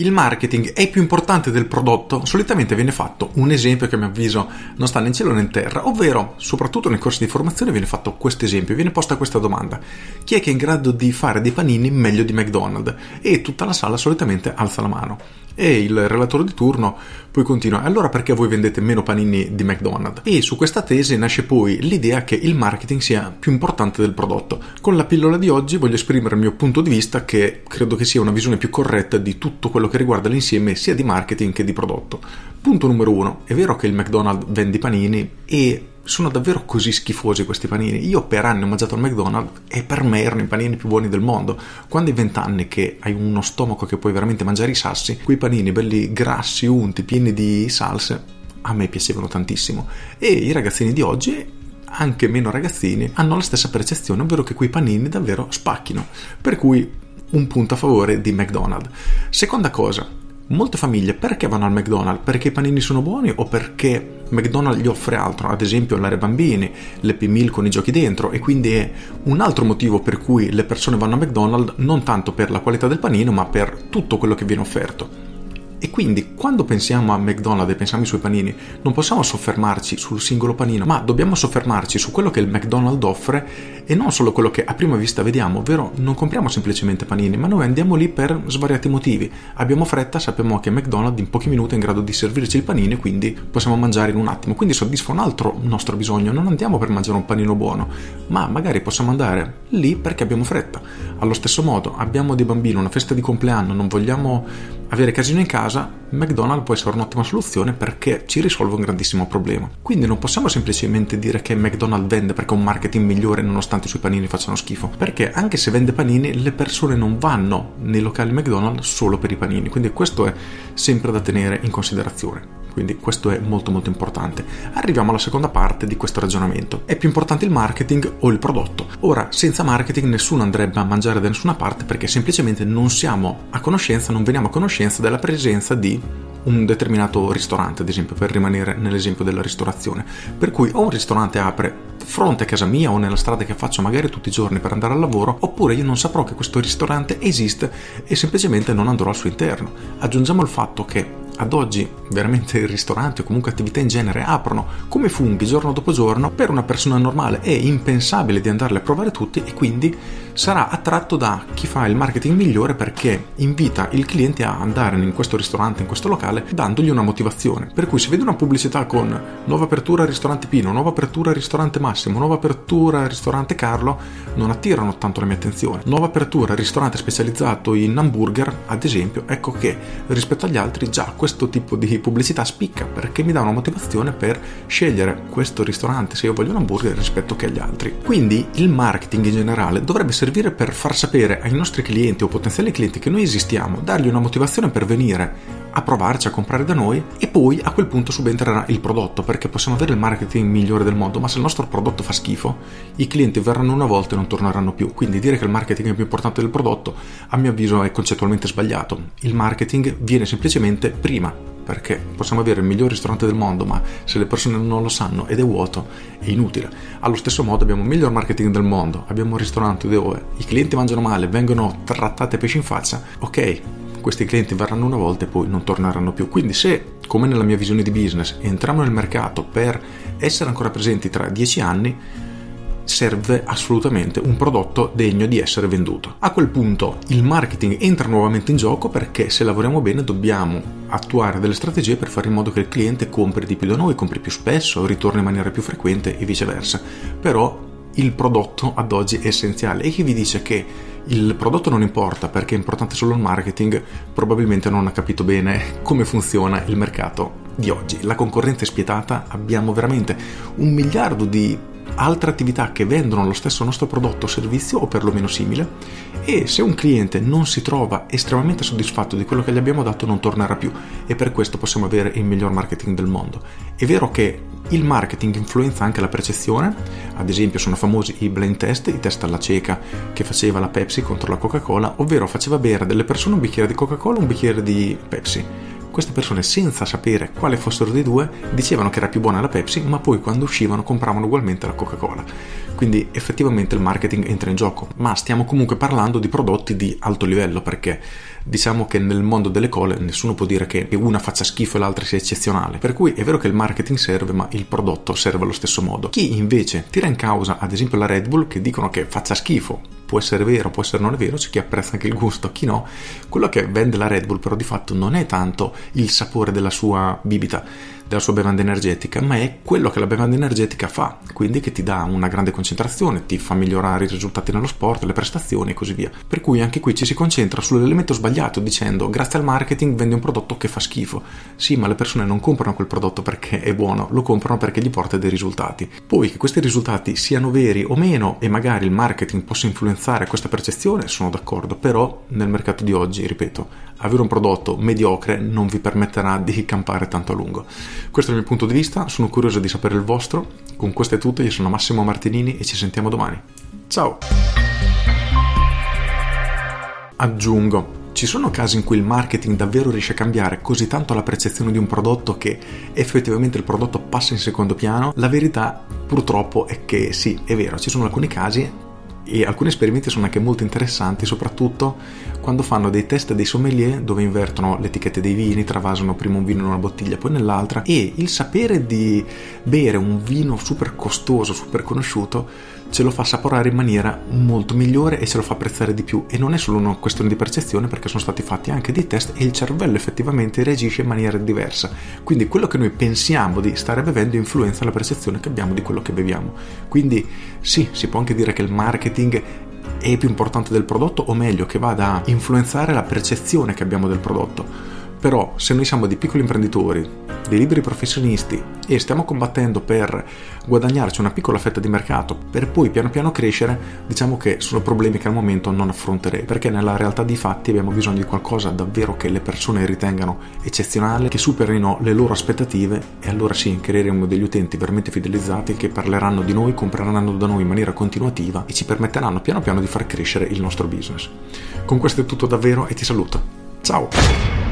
Il marketing è più importante del prodotto? Solitamente viene fatto un esempio che a mio avviso non sta né in cielo né in terra, ovvero, soprattutto nei corsi di formazione viene fatto questo esempio, viene posta questa domanda. Chi è che è in grado di fare dei panini meglio di McDonald's? E tutta la sala solitamente alza la mano. E il relatore di turno poi continua, allora perché voi vendete meno panini di McDonald's? E su questa tesi nasce poi l'idea che il marketing sia più importante del prodotto. Con la pillola di oggi voglio esprimere il mio punto di vista che credo che sia una visione più corretta di tutto quello che riguarda l'insieme sia di marketing che di prodotto. Punto numero uno, è vero che il McDonald's vende i panini e sono davvero così schifosi questi panini. Io per anni ho mangiato al McDonald's e per me erano i panini più buoni del mondo. Quando hai vent'anni che hai uno stomaco che puoi veramente mangiare i sassi, quei panini belli grassi, unti, pieni di salse, a me piacevano tantissimo. E i ragazzini di oggi anche meno ragazzini hanno la stessa percezione, ovvero che quei panini davvero spacchino. Per cui un punto a favore di McDonald's. Seconda cosa, Molte famiglie perché vanno al McDonald's? Perché i panini sono buoni o perché McDonald's gli offre altro? Ad esempio l'area bambini, l'Happy Meal con i giochi dentro e quindi è un altro motivo per cui le persone vanno a McDonald's non tanto per la qualità del panino ma per tutto quello che viene offerto. E quindi quando pensiamo a McDonald's e pensiamo ai suoi panini, non possiamo soffermarci sul singolo panino, ma dobbiamo soffermarci su quello che il McDonald's offre e non solo quello che a prima vista vediamo, ovvero non compriamo semplicemente panini, ma noi andiamo lì per svariati motivi. Abbiamo fretta, sappiamo che McDonald's in pochi minuti è in grado di servirci il panino e quindi possiamo mangiare in un attimo, quindi soddisfa un altro nostro bisogno, non andiamo per mangiare un panino buono, ma magari possiamo andare lì perché abbiamo fretta. Allo stesso modo, abbiamo dei bambini, una festa di compleanno, non vogliamo avere casino in casa, McDonald's può essere un'ottima soluzione perché ci risolve un grandissimo problema. Quindi non possiamo semplicemente dire che McDonald's vende perché ha un marketing migliore nonostante i suoi panini facciano schifo. Perché anche se vende panini, le persone non vanno nei locali McDonald's solo per i panini. Quindi questo è sempre da tenere in considerazione. Quindi questo è molto molto importante. Arriviamo alla seconda parte di questo ragionamento. È più importante il marketing o il prodotto? Ora, senza marketing nessuno andrebbe a mangiare da nessuna parte perché semplicemente non siamo a conoscenza, non veniamo a conoscenza della presenza di un determinato ristorante, ad esempio, per rimanere nell'esempio della ristorazione. Per cui o un ristorante apre fronte a casa mia o nella strada che faccio magari tutti i giorni per andare al lavoro, oppure io non saprò che questo ristorante esiste e semplicemente non andrò al suo interno. Aggiungiamo il fatto che ad oggi veramente ristoranti o comunque attività in genere aprono come funghi giorno dopo giorno, per una persona normale è impensabile di andarle a provare tutti e quindi sarà attratto da chi fa il marketing migliore perché invita il cliente a andare in questo ristorante, in questo locale, dandogli una motivazione. Per cui se vede una pubblicità con nuova apertura ristorante Pino, nuova apertura ristorante Massimo, nuova apertura ristorante Carlo, non attirano tanto la mia attenzione. Nuova apertura ristorante specializzato in hamburger, ad esempio, ecco che rispetto agli altri già questo tipo di pubblicità spicca perché mi dà una motivazione per scegliere questo ristorante se io voglio un hamburger rispetto che agli altri. Quindi il marketing in generale dovrebbe servire per far sapere ai nostri clienti o potenziali clienti che noi esistiamo, dargli una motivazione per venire a provarci a comprare da noi e poi a quel punto subentrerà il prodotto perché possiamo avere il marketing migliore del mondo ma se il nostro prodotto fa schifo i clienti verranno una volta e non torneranno più quindi dire che il marketing è più importante del prodotto a mio avviso è concettualmente sbagliato il marketing viene semplicemente prima perché possiamo avere il miglior ristorante del mondo, ma se le persone non lo sanno ed è vuoto, è inutile. Allo stesso modo abbiamo il miglior marketing del mondo, abbiamo un ristorante dove i clienti mangiano male, vengono trattati a pesci in faccia, ok, questi clienti verranno una volta e poi non torneranno più. Quindi se, come nella mia visione di business, entriamo nel mercato per essere ancora presenti tra dieci anni, serve assolutamente un prodotto degno di essere venduto. A quel punto il marketing entra nuovamente in gioco perché se lavoriamo bene dobbiamo attuare delle strategie per fare in modo che il cliente compri di più da noi, compri più spesso, ritorni in maniera più frequente e viceversa. Però il prodotto ad oggi è essenziale e chi vi dice che il prodotto non importa perché è importante solo il marketing, probabilmente non ha capito bene come funziona il mercato di oggi. La concorrenza è spietata, abbiamo veramente un miliardo di altre attività che vendono lo stesso nostro prodotto o servizio o perlomeno simile e se un cliente non si trova estremamente soddisfatto di quello che gli abbiamo dato non tornerà più. E per questo possiamo avere il miglior marketing del mondo. È vero che il marketing influenza anche la percezione, ad esempio sono famosi i blind test, i test alla cieca che faceva la Pepsi contro la Coca-Cola, ovvero faceva bere a delle persone un bicchiere di Coca-Cola e un bicchiere di Pepsi queste persone senza sapere quale fossero dei due dicevano che era più buona la Pepsi, ma poi quando uscivano compravano ugualmente la Coca-Cola. Quindi effettivamente il marketing entra in gioco, ma stiamo comunque parlando di prodotti di alto livello perché diciamo che nel mondo delle cole nessuno può dire che una faccia schifo e l'altra sia eccezionale. Per cui è vero che il marketing serve, ma il prodotto serve allo stesso modo. Chi invece tira in causa, ad esempio, la Red Bull, che dicono che faccia schifo, può essere vero, può essere non vero, c'è chi apprezza anche il gusto, chi no. Quello che vende la Red Bull, però, di fatto non è tanto il sapore della sua bibita della sua bevanda energetica, ma è quello che la bevanda energetica fa, quindi che ti dà una grande concentrazione, ti fa migliorare i risultati nello sport, le prestazioni e così via. Per cui anche qui ci si concentra sull'elemento sbagliato dicendo grazie al marketing vendi un prodotto che fa schifo. Sì, ma le persone non comprano quel prodotto perché è buono, lo comprano perché gli porta dei risultati. Poi che questi risultati siano veri o meno e magari il marketing possa influenzare questa percezione, sono d'accordo, però nel mercato di oggi, ripeto, avere un prodotto mediocre non vi permetterà di campare tanto a lungo. Questo è il mio punto di vista, sono curioso di sapere il vostro. Con questo è tutto, io sono Massimo Martinini e ci sentiamo domani. Ciao! Aggiungo, ci sono casi in cui il marketing davvero riesce a cambiare così tanto la percezione di un prodotto che effettivamente il prodotto passa in secondo piano? La verità purtroppo è che sì, è vero, ci sono alcuni casi e alcuni esperimenti sono anche molto interessanti, soprattutto quando fanno dei test dei sommelier dove invertono le etichette dei vini, travasano prima un vino in una bottiglia, poi nell'altra. E il sapere di bere un vino super costoso, super conosciuto ce lo fa assaporare in maniera molto migliore e ce lo fa apprezzare di più. E non è solo una questione di percezione perché sono stati fatti anche dei test e il cervello effettivamente reagisce in maniera diversa. Quindi quello che noi pensiamo di stare bevendo influenza la percezione che abbiamo di quello che beviamo. Quindi sì si può anche dire che il marketing è più importante del prodotto o meglio che vada a influenzare la percezione che abbiamo del prodotto però se noi siamo dei piccoli imprenditori, dei liberi professionisti e stiamo combattendo per guadagnarci una piccola fetta di mercato per poi piano piano crescere, diciamo che sono problemi che al momento non affronterei, perché nella realtà dei fatti abbiamo bisogno di qualcosa davvero che le persone ritengano eccezionale, che superino le loro aspettative e allora sì, creeremo degli utenti veramente fidelizzati che parleranno di noi, compreranno da noi in maniera continuativa e ci permetteranno piano piano di far crescere il nostro business. Con questo è tutto davvero e ti saluto. Ciao!